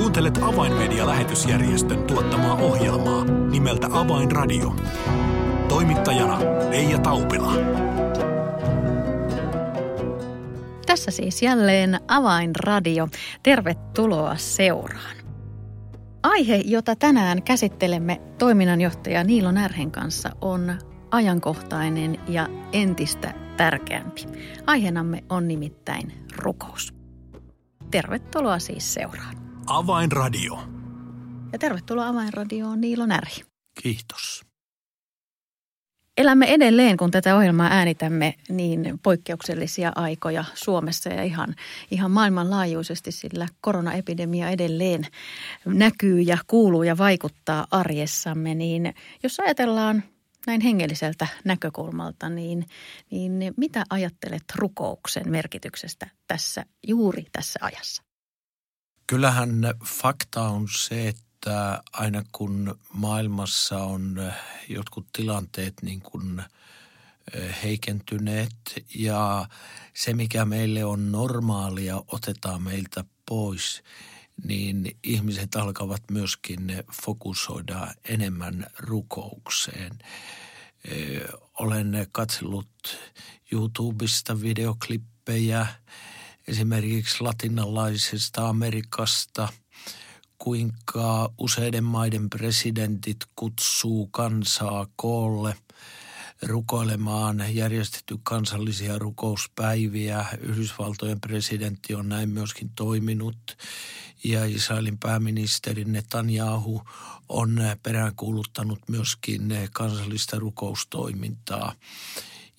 Kuuntelet Avainmedia-lähetysjärjestön tuottamaa ohjelmaa nimeltä Avainradio. Toimittajana Leija Taupila. Tässä siis jälleen Avainradio. Tervetuloa seuraan. Aihe, jota tänään käsittelemme toiminnanjohtaja Niilo Närhen kanssa, on ajankohtainen ja entistä tärkeämpi. Aiheenamme on nimittäin rukous. Tervetuloa siis seuraan. Avainradio. Ja tervetuloa Avainradioon Niilo Närhi. Kiitos. Elämme edelleen, kun tätä ohjelmaa äänitämme, niin poikkeuksellisia aikoja Suomessa ja ihan, ihan maailmanlaajuisesti, sillä koronaepidemia edelleen näkyy ja kuuluu ja vaikuttaa arjessamme. Niin jos ajatellaan näin hengelliseltä näkökulmalta, niin, niin mitä ajattelet rukouksen merkityksestä tässä, juuri tässä ajassa? Kyllähän fakta on se, että aina kun maailmassa on jotkut tilanteet niin kuin heikentyneet ja se, mikä meille on normaalia, otetaan meiltä pois, niin ihmiset alkavat myöskin fokusoida enemmän rukoukseen. Olen katsellut YouTubesta videoklippejä esimerkiksi latinalaisesta Amerikasta, kuinka useiden maiden presidentit kutsuu kansaa koolle rukoilemaan järjestetty kansallisia rukouspäiviä. Yhdysvaltojen presidentti on näin myöskin toiminut ja Israelin pääministeri Netanyahu on peräänkuuluttanut myöskin kansallista rukoustoimintaa.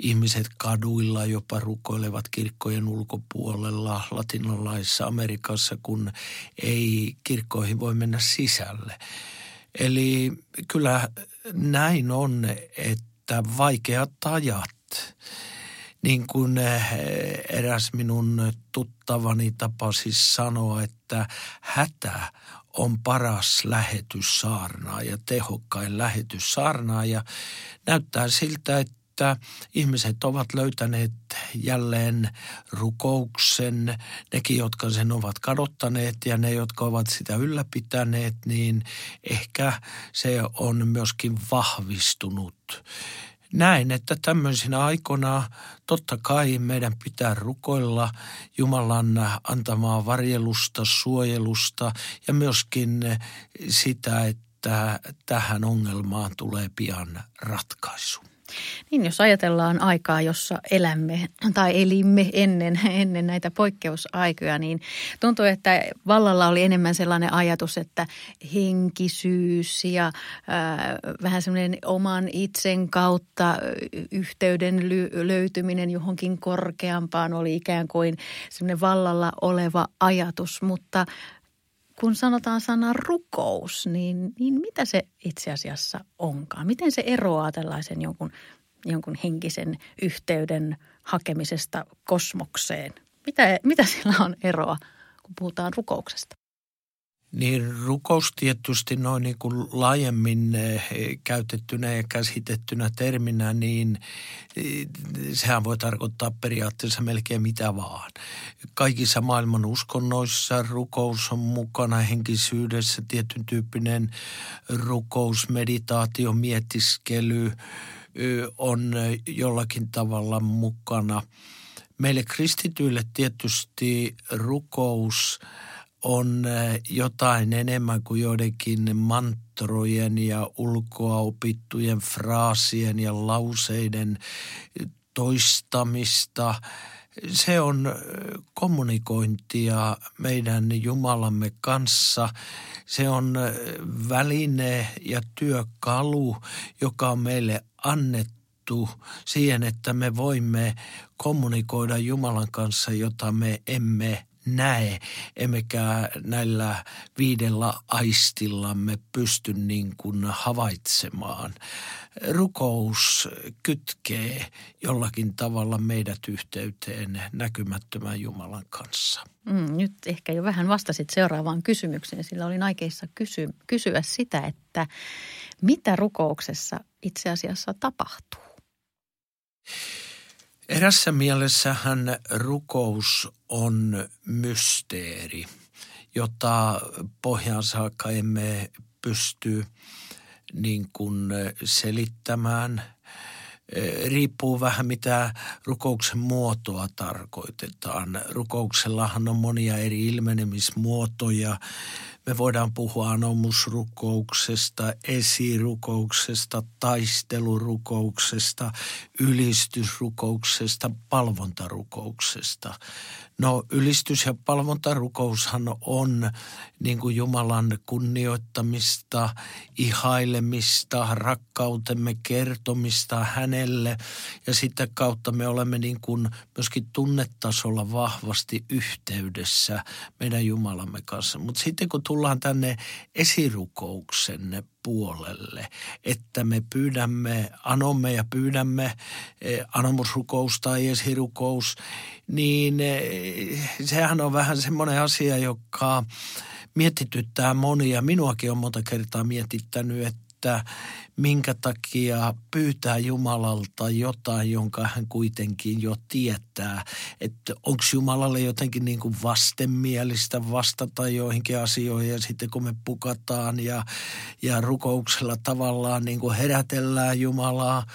Ihmiset kaduilla jopa rukoilevat kirkkojen ulkopuolella latinalaisessa Amerikassa, kun ei kirkkoihin voi mennä sisälle. Eli kyllä näin on, että vaikeat ajat, niin kuin eräs minun tuttavani tapasi sanoa, että hätä on paras lähetyssaarnaaja, tehokkain lähetyssaarnaaja. Näyttää siltä, että että ihmiset ovat löytäneet jälleen rukouksen, nekin, jotka sen ovat kadottaneet ja ne, jotka ovat sitä ylläpitäneet, niin ehkä se on myöskin vahvistunut. Näin, että tämmöisinä aikoina totta kai meidän pitää rukoilla Jumalan antamaa varjelusta, suojelusta ja myöskin sitä, että tähän ongelmaan tulee pian ratkaisu. Niin, jos ajatellaan aikaa, jossa elämme tai elimme ennen, ennen näitä poikkeusaikoja, niin tuntuu, että vallalla oli enemmän sellainen ajatus, että henkisyys ja äh, vähän semmoinen oman itsen kautta yhteyden ly- löytyminen johonkin korkeampaan oli ikään kuin semmoinen vallalla oleva ajatus, mutta kun sanotaan sana rukous, niin, niin mitä se itse asiassa onkaan? Miten se eroaa tällaisen jonkun, jonkun henkisen yhteyden hakemisesta kosmokseen? Mitä, mitä sillä on eroa, kun puhutaan rukouksesta? Niin rukous tietysti noin niin kuin laajemmin eh, käytettynä ja käsitettynä terminä, niin eh, sehän voi tarkoittaa periaatteessa melkein mitä vaan. Kaikissa maailman uskonnoissa rukous on mukana henkisyydessä, tietyn tyyppinen rukous, meditaatio, mietiskely on jollakin tavalla mukana. Meille kristityille tietysti rukous – on eh, jotain enemmän kuin joidenkin mantrojen ja ulkoa opittujen fraasien ja lauseiden toistamista. Se on eh, kommunikointia meidän Jumalamme kanssa. Se on eh, väline ja työkalu, joka on meille annettu siihen, että me voimme kommunikoida Jumalan kanssa, jota me emme näe, emmekä näillä viidellä aistillamme pysty niin kuin havaitsemaan. Rukous kytkee jollakin tavalla meidät yhteyteen näkymättömän Jumalan kanssa. Mm, nyt ehkä jo vähän vastasit seuraavaan kysymykseen, sillä olin aikeissa kysy, kysyä sitä, että mitä rukouksessa itse asiassa tapahtuu? Erässä mielessähän rukous on mysteeri jota pohjaan saakka emme pysty niin kuin selittämään – riippuu vähän mitä rukouksen muotoa tarkoitetaan. Rukouksellahan on monia eri ilmenemismuotoja. Me voidaan puhua anomusrukouksesta, esirukouksesta, taistelurukouksesta, ylistysrukouksesta, palvontarukouksesta. No ylistys- ja palvontarukoushan on niin kuin Jumalan kunnioittamista, ihailemista, rakkautemme kertomista hänelle ja sitten kautta me olemme niin kuin myöskin tunnetasolla vahvasti yhteydessä meidän Jumalamme kanssa. Mutta sitten kun tullaan tänne esirukouksen puolelle, että me pyydämme, anomme ja pyydämme eh, anomusrukous tai esirukous, niin eh, sehän on vähän semmoinen asia, joka mietityttää monia. Minuakin on monta kertaa mietittänyt, että minkä takia pyytää Jumalalta jotain, jonka hän kuitenkin jo tietää. Että onko Jumalalle jotenkin niin kuin vastenmielistä vastata joihinkin asioihin ja sitten kun me pukataan ja, ja rukouksella tavallaan niin kuin herätellään Jumalaa,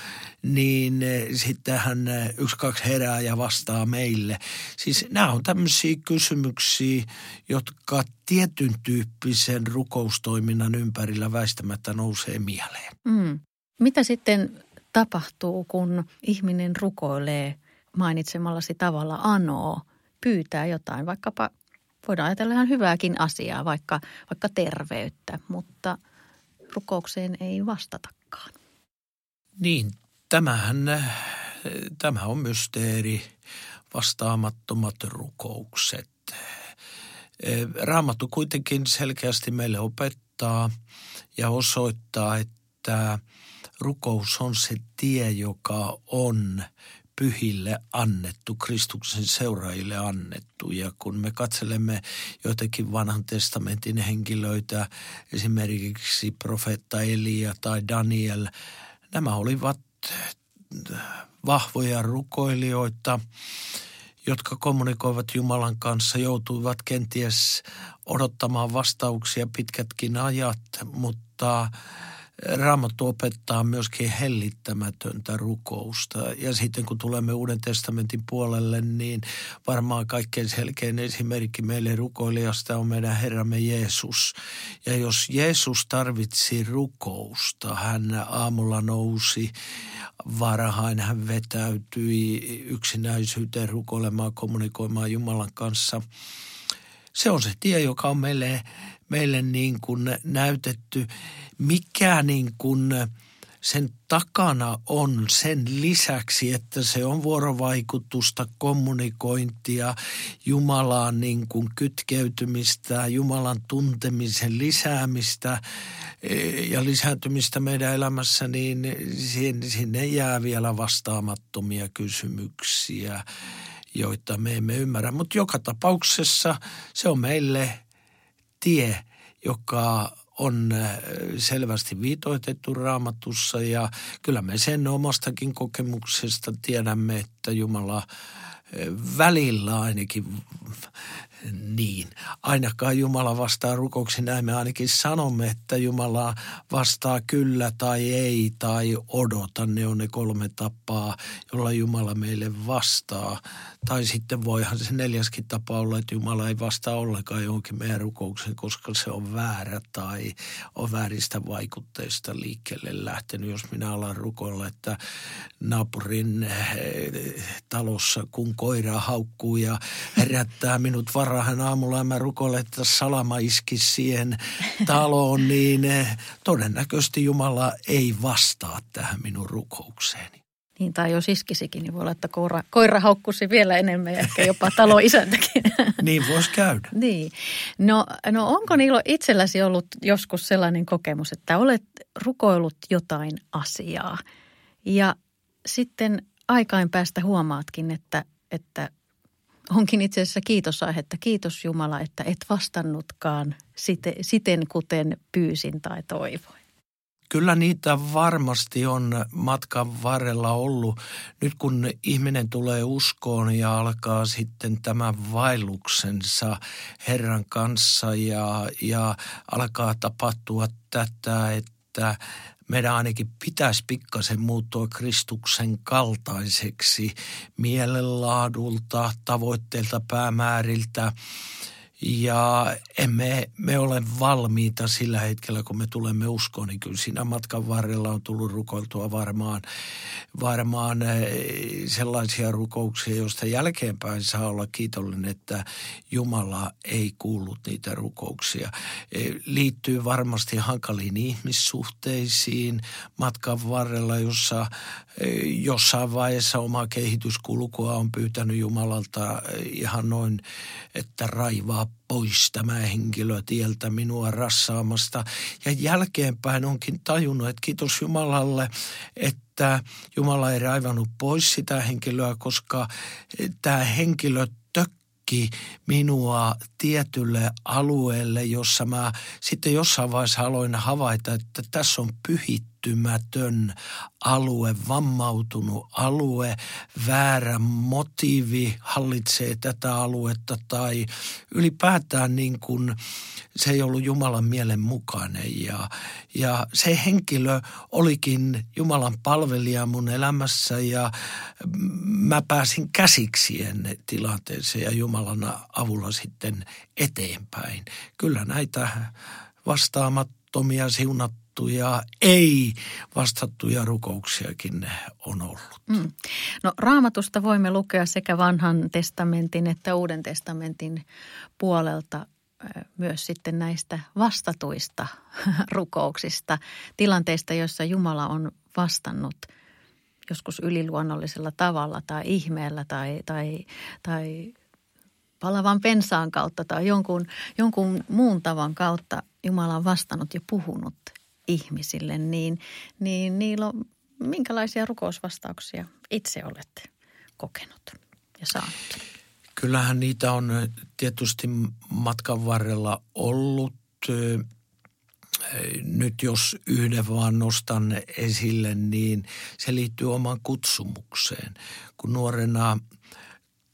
niin eh, sitten hän eh, yksi kaksi herää ja vastaa meille. Siis nämä on tämmöisiä kysymyksiä, jotka tietyn tyyppisen rukoustoiminnan ympärillä väistämättä nousee mieleen. Mm. Mitä sitten tapahtuu, kun ihminen rukoilee mainitsemallasi tavalla anoo, pyytää jotain, vaikkapa voidaan ajatella ihan hyvääkin asiaa, vaikka, vaikka terveyttä, mutta rukoukseen ei vastatakaan. Niin, tämähän, tämä on mysteeri, vastaamattomat rukoukset. Raamattu kuitenkin selkeästi meille opettaa ja osoittaa, että rukous on se tie, joka on pyhille annettu, Kristuksen seuraajille annettu. Ja kun me katselemme joitakin vanhan testamentin henkilöitä, esimerkiksi profeetta Elia tai Daniel, nämä olivat vahvoja rukoilijoita, jotka kommunikoivat Jumalan kanssa, joutuivat kenties odottamaan vastauksia pitkätkin ajat, mutta Raamattu opettaa myöskin hellittämätöntä rukousta. Ja sitten kun tulemme Uuden testamentin puolelle, niin varmaan kaikkein selkein esimerkki meille rukoilijasta on meidän Herramme Jeesus. Ja jos Jeesus tarvitsi rukousta, hän aamulla nousi varhain, hän vetäytyi yksinäisyyteen rukoilemaan, kommunikoimaan Jumalan kanssa. Se on se tie, joka on meille meille niin kuin näytetty, mikä niin kuin sen takana on sen lisäksi, että se on vuorovaikutusta, kommunikointia, Jumalaan niin kuin kytkeytymistä, Jumalan tuntemisen lisäämistä eh, ja lisääntymistä meidän elämässä, niin sinne jää vielä vastaamattomia kysymyksiä, joita me emme ymmärrä. Mutta joka tapauksessa se on meille tie, joka on äh, selvästi viitoitettu raamatussa. Ja kyllä me sen omastakin kokemuksesta tiedämme, että Jumala – välillä ainakin niin. Ainakaan Jumala vastaa rukouksiin, näin me ainakin sanomme, että Jumala vastaa kyllä tai ei tai odota. Ne on ne kolme tapaa, jolla Jumala meille vastaa. Tai sitten voihan se neljäskin tapa olla, että Jumala ei vastaa ollenkaan johonkin meidän rukoukseen, koska se on väärä tai on vääristä vaikutteista liikkeelle lähtenyt. Jos minä alan rukoilla, että naapurin eh, talossa kun koira haukkuu ja herättää minut varahan aamulla ja mä rukoilen, että salama iski siihen taloon, niin eh, todennäköisesti Jumala ei vastaa tähän minun rukoukseeni. Niin, tai jos iskisikin, niin voi olla, että koira, koira haukkusi vielä enemmän ja ehkä jopa taloisäntäkin. niin voisi käydä. niin. No, no onko Niilo itselläsi ollut joskus sellainen kokemus, että olet rukoillut jotain asiaa ja sitten aikain päästä huomaatkin, että että onkin itse asiassa kiitosaihetta. Kiitos Jumala, että et vastannutkaan siten, kuten pyysin tai toivoin. Kyllä niitä varmasti on matkan varrella ollut. Nyt kun ihminen tulee uskoon ja alkaa sitten tämän vaelluksensa Herran kanssa ja, ja alkaa tapahtua tätä, että meidän ainakin pitäisi pikkasen muuttua Kristuksen kaltaiseksi mielenlaadulta, tavoitteilta, päämääriltä – ja emme me ole valmiita sillä hetkellä, kun me tulemme uskoon, niin kyllä siinä matkan varrella on tullut rukoiltua varmaan, varmaan eh, sellaisia rukouksia, joista jälkeenpäin saa olla kiitollinen, että Jumala ei kuullut niitä rukouksia. Eh, liittyy varmasti hankaliin ihmissuhteisiin matkan varrella, jossa jossain vaiheessa oma kehityskulkua on pyytänyt Jumalalta ihan noin, että raivaa pois tämä henkilö tieltä minua rassaamasta. Ja jälkeenpäin onkin tajunnut, että kiitos Jumalalle, että Jumala ei raivannut pois sitä henkilöä, koska tämä henkilö tökki minua tietylle alueelle, jossa mä sitten jossain vaiheessa aloin havaita, että tässä on pyhitty kehittymätön alue, vammautunut alue, väärä motiivi hallitsee tätä aluetta tai ylipäätään niin kuin se ei ollut Jumalan mielen mukainen. Ja, ja se henkilö olikin Jumalan palvelija mun elämässä ja mä pääsin käsiksi ennen tilanteeseen ja Jumalan avulla sitten eteenpäin. Kyllä näitä vastaamattomia siunattuja vastattuja, ei vastattuja rukouksiakin on ollut. Mm. No raamatusta voimme lukea sekä vanhan testamentin että uuden testamentin puolelta myös sitten näistä vastatuista rukouksista, tilanteista, joissa Jumala on vastannut joskus yliluonnollisella tavalla tai ihmeellä tai, tai, tai palavan pensaan kautta tai jonkun, jonkun muun tavan kautta Jumala on vastannut ja puhunut ihmisille, niin, niin niillä on, minkälaisia rukousvastauksia itse olette kokenut ja saanut? Kyllähän niitä on tietysti matkan varrella ollut. Nyt jos yhden vaan nostan esille, niin se liittyy omaan kutsumukseen. Kun nuorena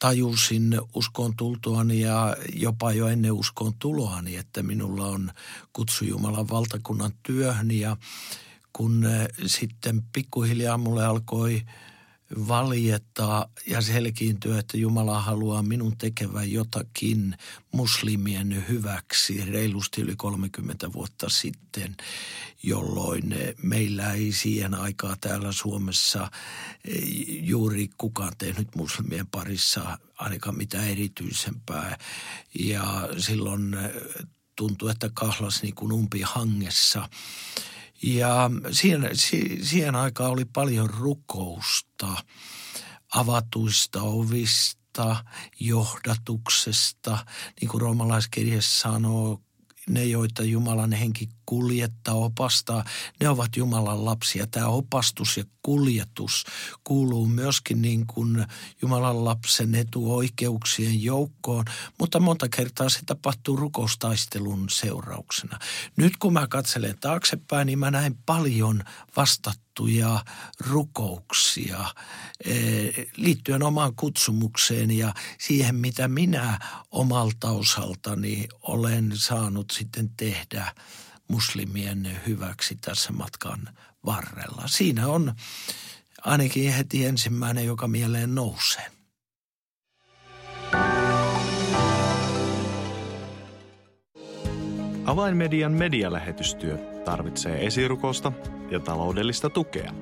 tajusin uskon tultuani ja jopa jo ennen uskon tuloani, että minulla on kutsu Jumalan valtakunnan työhön. Ja kun eh, sitten pikkuhiljaa mulle alkoi – valjettaa ja selkiintyä, että Jumala haluaa minun tekevän jotakin muslimien hyväksi reilusti yli 30 vuotta sitten, jolloin meillä ei siihen aikaa täällä Suomessa juuri kukaan tehnyt muslimien parissa ainakaan mitään erityisempää. Ja silloin tuntui, että kahlas niin kuin umpi hangessa. Ja siihen, siihen aikaan oli paljon rukousta, avatuista ovista, johdatuksesta. Niin kuin roomalaiskirjassa sanoo, ne, joita Jumalan henki kuljettaa, opastaa, ne ovat Jumalan lapsia. Tämä opastus ja kuljetus kuuluu myöskin niin kuin Jumalan lapsen etuoikeuksien joukkoon, mutta monta kertaa se tapahtuu rukoustaistelun seurauksena. Nyt kun mä katselen taaksepäin, niin mä näen paljon vastattuja rukouksia eh, liittyen omaan kutsumukseen ja siihen, mitä minä omalta osaltani olen saanut sitten tehdä muslimien hyväksi tässä matkan varrella. Siinä on ainakin heti ensimmäinen, joka mieleen nousee. Avainmedian medialähetystyö tarvitsee esirukosta ja taloudellista tukea.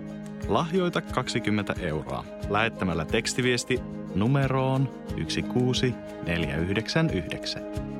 Lahjoita 20 euroa lähettämällä tekstiviesti numeroon 16499.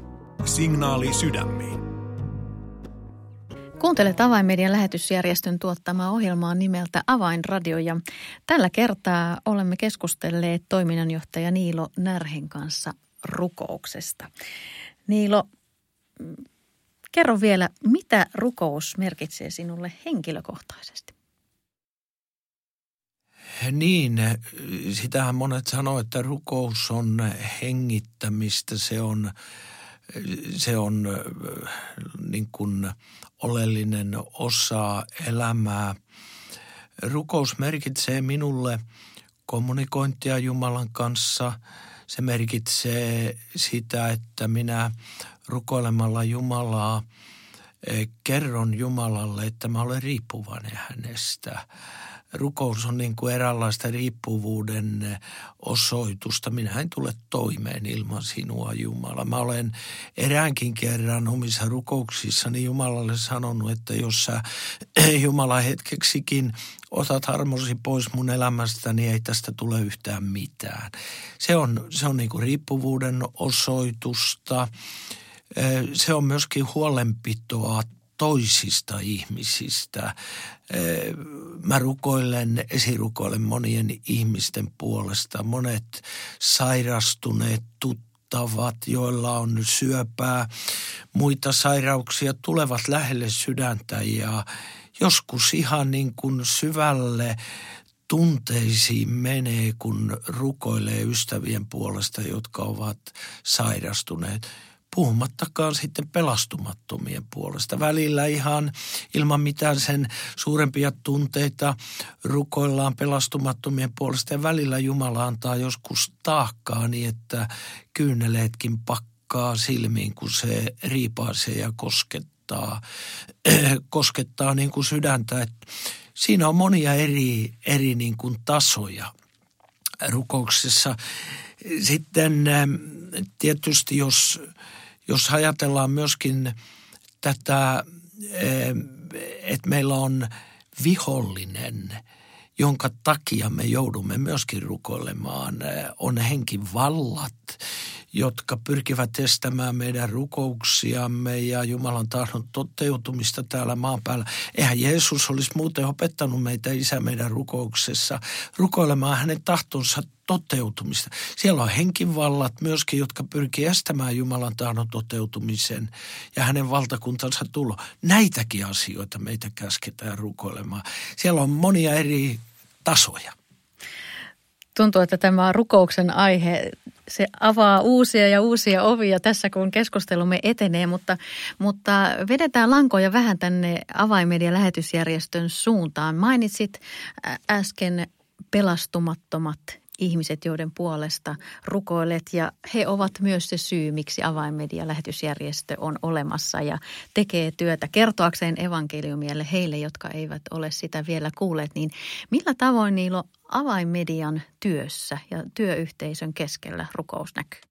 Signaali sydämiin. Kuuntelet Avainmedian lähetysjärjestön tuottamaa ohjelmaa nimeltä Avainradio ja tällä kertaa olemme keskustelleet toiminnanjohtaja Niilo Närhen kanssa rukouksesta. Niilo, kerro vielä, mitä rukous merkitsee sinulle henkilökohtaisesti? Niin, sitähän monet sanoo, että rukous on hengittämistä, se on, se on niin kuin oleellinen osa elämää. Rukous merkitsee minulle kommunikointia Jumalan kanssa. Se merkitsee sitä, että minä rukoilemalla Jumalaa eh, kerron Jumalalle, että mä olen riippuvainen hänestä rukous on niin kuin eräänlaista riippuvuuden osoitusta. Minä en tule toimeen ilman sinua, Jumala. Mä olen eräänkin kerran omissa rukouksissani Jumalalle sanonut, että jos sä Jumala hetkeksikin otat armosi pois mun elämästä, niin ei tästä tule yhtään mitään. Se on, se on niin kuin riippuvuuden osoitusta. Se on myöskin huolenpitoa toisista ihmisistä. Mä rukoilen, esirukoilen monien ihmisten puolesta. Monet sairastuneet tuttavat, joilla on syöpää, muita sairauksia, tulevat lähelle sydäntä ja joskus ihan niin kuin syvälle tunteisiin menee, kun rukoilee ystävien puolesta, jotka ovat sairastuneet – puhumattakaan sitten pelastumattomien puolesta. Välillä ihan ilman mitään sen suurempia tunteita rukoillaan pelastumattomien puolesta ja välillä Jumala antaa joskus taakkaa niin, että kyyneleetkin pakkaa silmiin, kun se riipaisee ja koskettaa, koskettaa niin kuin sydäntä. Et siinä on monia eri, eri niin kuin tasoja rukouksessa. Sitten tietysti jos jos ajatellaan myöskin tätä, eh, että meillä on vihollinen, jonka takia me joudumme myöskin rukoilemaan, eh, on henkivallat, jotka pyrkivät estämään meidän rukouksiamme ja Jumalan tahdon toteutumista täällä maan päällä. Eihän Jeesus olisi muuten opettanut meitä isä meidän rukouksessa rukoilemaan hänen tahtonsa toteutumista. Siellä on henkivallat myöskin, jotka pyrkii estämään Jumalan tahdon toteutumisen ja hänen valtakuntansa tulo. Näitäkin asioita meitä käsketään rukoilemaan. Siellä on monia eri tasoja. Tuntuu, että tämä rukouksen aihe, se avaa uusia ja uusia ovia tässä, kun keskustelumme etenee, mutta, mutta vedetään lankoja vähän tänne avaimedia lähetysjärjestön suuntaan. Mainitsit äsken pelastumattomat ihmiset, joiden puolesta rukoilet ja he ovat myös se syy, miksi avainmedia lähetysjärjestö on olemassa ja tekee työtä kertoakseen evankeliumille heille, jotka eivät ole sitä vielä kuulleet. Niin millä tavoin niillä avainmedian työssä ja työyhteisön keskellä rukous näkyy?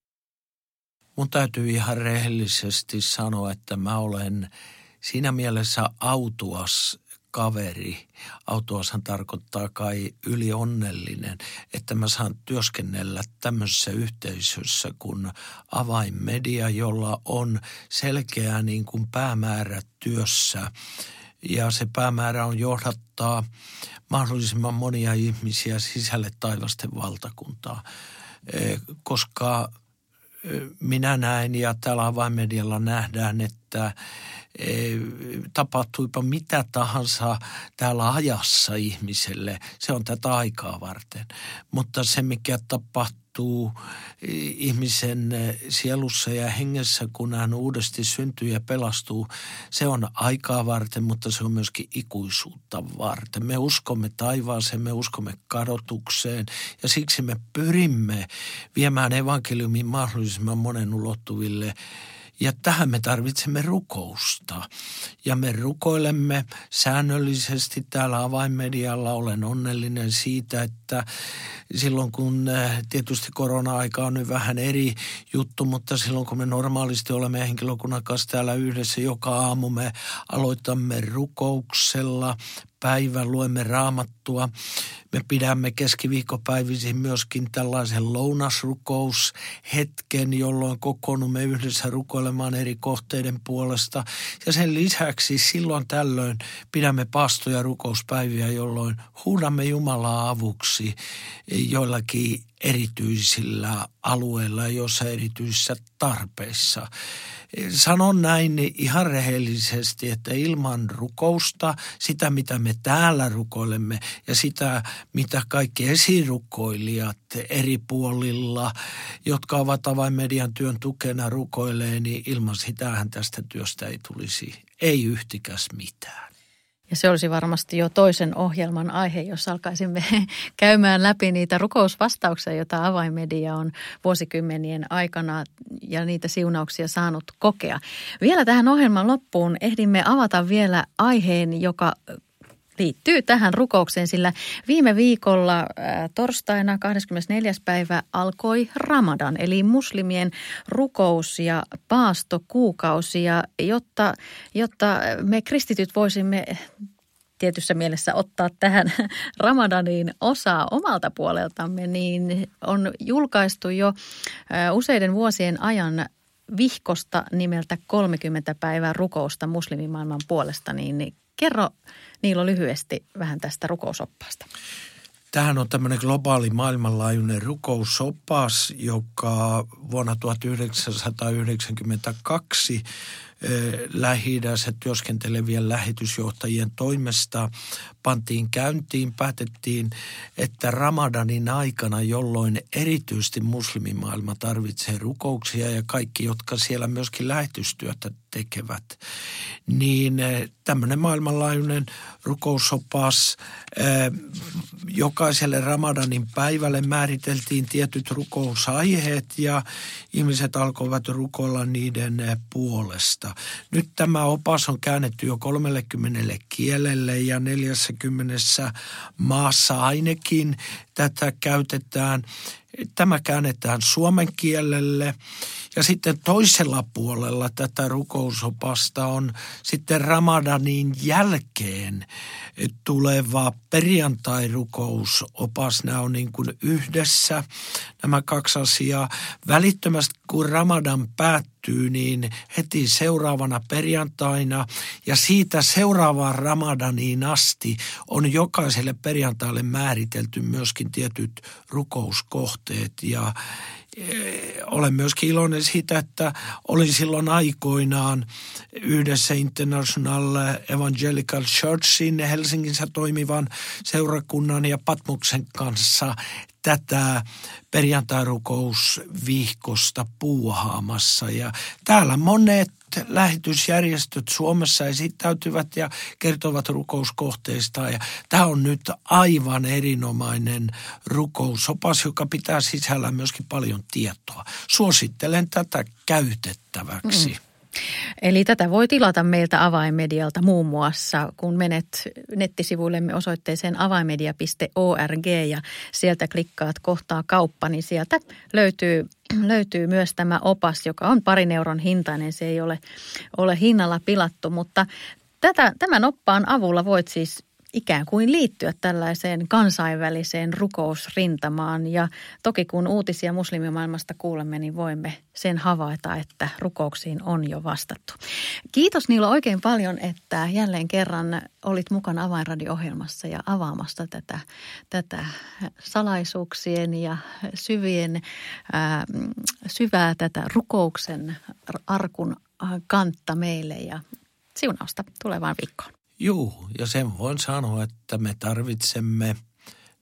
Mun täytyy ihan rehellisesti sanoa, että mä olen siinä mielessä autuas kaveri. Autoashan tarkoittaa kai ylionnellinen, että mä saan työskennellä tämmöisessä yhteisössä kuin avainmedia, jolla on selkeä niin kuin päämäärä työssä. Ja se päämäärä on johdattaa mahdollisimman monia ihmisiä sisälle taivasten valtakuntaa. E, koska e, minä näen ja täällä avainmedialla nähdään, että tapahtuipa mitä tahansa täällä ajassa ihmiselle, se on tätä aikaa varten. Mutta se, mikä tapahtuu ihmisen sielussa ja hengessä, kun hän uudesti syntyy ja pelastuu, se on aikaa varten, mutta se on myöskin ikuisuutta varten. Me uskomme taivaaseen, me uskomme kadotukseen ja siksi me pyrimme viemään evankeliumin mahdollisimman monen ulottuville – ja tähän me tarvitsemme rukousta. Ja me rukoilemme säännöllisesti täällä avainmedialla. Olen onnellinen siitä, että silloin kun eh, tietysti korona-aika on nyt vähän eri juttu, mutta silloin kun me normaalisti olemme henkilökunnan kanssa täällä yhdessä joka aamu, me aloitamme rukouksella rukouspäivä, luemme raamattua. Me pidämme keskiviikkopäivisin myöskin tällaisen lounasrukoushetken, jolloin kokoonnumme yhdessä rukoilemaan eri kohteiden puolesta. Ja sen lisäksi silloin tällöin pidämme pastoja rukouspäiviä, jolloin huudamme Jumalaa avuksi joillakin erityisillä alueilla, joissa erityisissä tarpeissa. Sanon näin ihan rehellisesti, että ilman rukousta, sitä mitä me täällä rukoilemme ja sitä mitä kaikki esirukoilijat eri puolilla, jotka ovat avainmedian työn tukena rukoilee, niin ilman sitähän tästä työstä ei tulisi ei yhtikäs mitään. Ja se olisi varmasti jo toisen ohjelman aihe, jos alkaisimme käymään läpi niitä rukousvastauksia, joita avainmedia on vuosikymmenien aikana ja niitä siunauksia saanut kokea. Vielä tähän ohjelman loppuun ehdimme avata vielä aiheen, joka liittyy tähän rukoukseen, sillä viime viikolla äh, torstaina 24. päivä alkoi Ramadan, eli muslimien rukous- ja paastokuukausi. Ja jotta, jotta me kristityt voisimme tietyssä mielessä ottaa tähän Ramadaniin osaa omalta puoleltamme, niin on julkaistu jo äh, useiden vuosien ajan vihkosta nimeltä 30 päivää rukousta muslimimaailman puolesta, niin kerro Niilo lyhyesti vähän tästä rukousoppaasta. Tähän on tämmöinen globaali maailmanlaajuinen rukousopas, joka vuonna 1992 lähi työskentelevien lähetysjohtajien toimesta pantiin käyntiin. Päätettiin, että Ramadanin aikana, jolloin erityisesti muslimimaailma tarvitsee rukouksia ja kaikki, jotka siellä myöskin lähetystyötä tekevät, niin tämmöinen maailmanlaajuinen rukousopas jokaiselle Ramadanin päivälle määriteltiin tietyt rukousaiheet ja ihmiset alkoivat rukoilla niiden puolesta oppasta. Nyt tämä opas on käännetty jo 30 kielelle ja 40 maassa ainakin tätä käytetään. Tämä käännetään suomen kielelle ja sitten toisella puolella tätä rukousopasta on sitten Ramadanin jälkeen tuleva perjantai-rukousopas. Nämä on niin kuin yhdessä nämä kaksi asiaa. Välittömästi kun Ramadan päättyy, niin heti seuraavana perjantaina ja siitä seuraavaan Ramadaniin asti on jokaiselle perjantaille määritelty myöskin tietyt rukouskohteet. Ja olen myöskin iloinen siitä, että olin silloin aikoinaan yhdessä International Evangelical Churchin Helsingissä toimivan seurakunnan ja Patmuksen kanssa tätä perjantairukousvihkosta puuhaamassa. Ja täällä monet lähetysjärjestöt Suomessa esittäytyvät ja kertovat rukouskohteista. Ja tämä on nyt aivan erinomainen rukousopas, joka pitää sisällä myöskin paljon tietoa. Suosittelen tätä käytettäväksi. Mm. Eli tätä voi tilata meiltä avainmedialta muun muassa, kun menet nettisivuillemme osoitteeseen avainmedia.org ja sieltä klikkaat kohtaa kauppa, niin sieltä löytyy, löytyy myös tämä opas, joka on parin euron hintainen. Se ei ole, ole hinnalla pilattu, mutta tätä, tämän oppaan avulla voit siis ikään kuin liittyä tällaiseen kansainväliseen rukousrintamaan. Ja toki kun uutisia muslimimaailmasta kuulemme, niin voimme sen havaita, että rukouksiin on jo vastattu. Kiitos Niilo oikein paljon, että jälleen kerran olit mukana Avainradio-ohjelmassa ja avaamassa tätä, tätä salaisuuksien ja syvien, ää, syvää tätä rukouksen arkun kantta meille ja siunausta tulevaan viikkoon. Juu, ja sen voin sanoa, että me tarvitsemme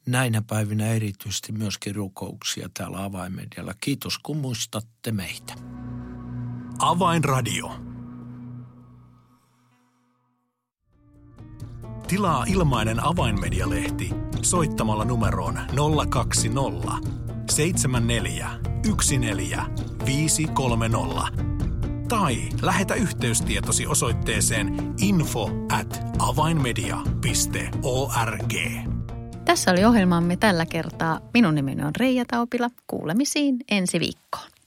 näinä päivinä erityisesti myöskin rukouksia täällä avainmedialla. Kiitos, kun muistatte meitä. Avainradio. Tilaa ilmainen avainmedialehti soittamalla numeroon 020 74 14 tai lähetä yhteystietosi osoitteeseen info at avainmedia.org. Tässä oli ohjelmamme tällä kertaa. Minun nimeni on Reija Taupila. Kuulemisiin ensi viikkoon.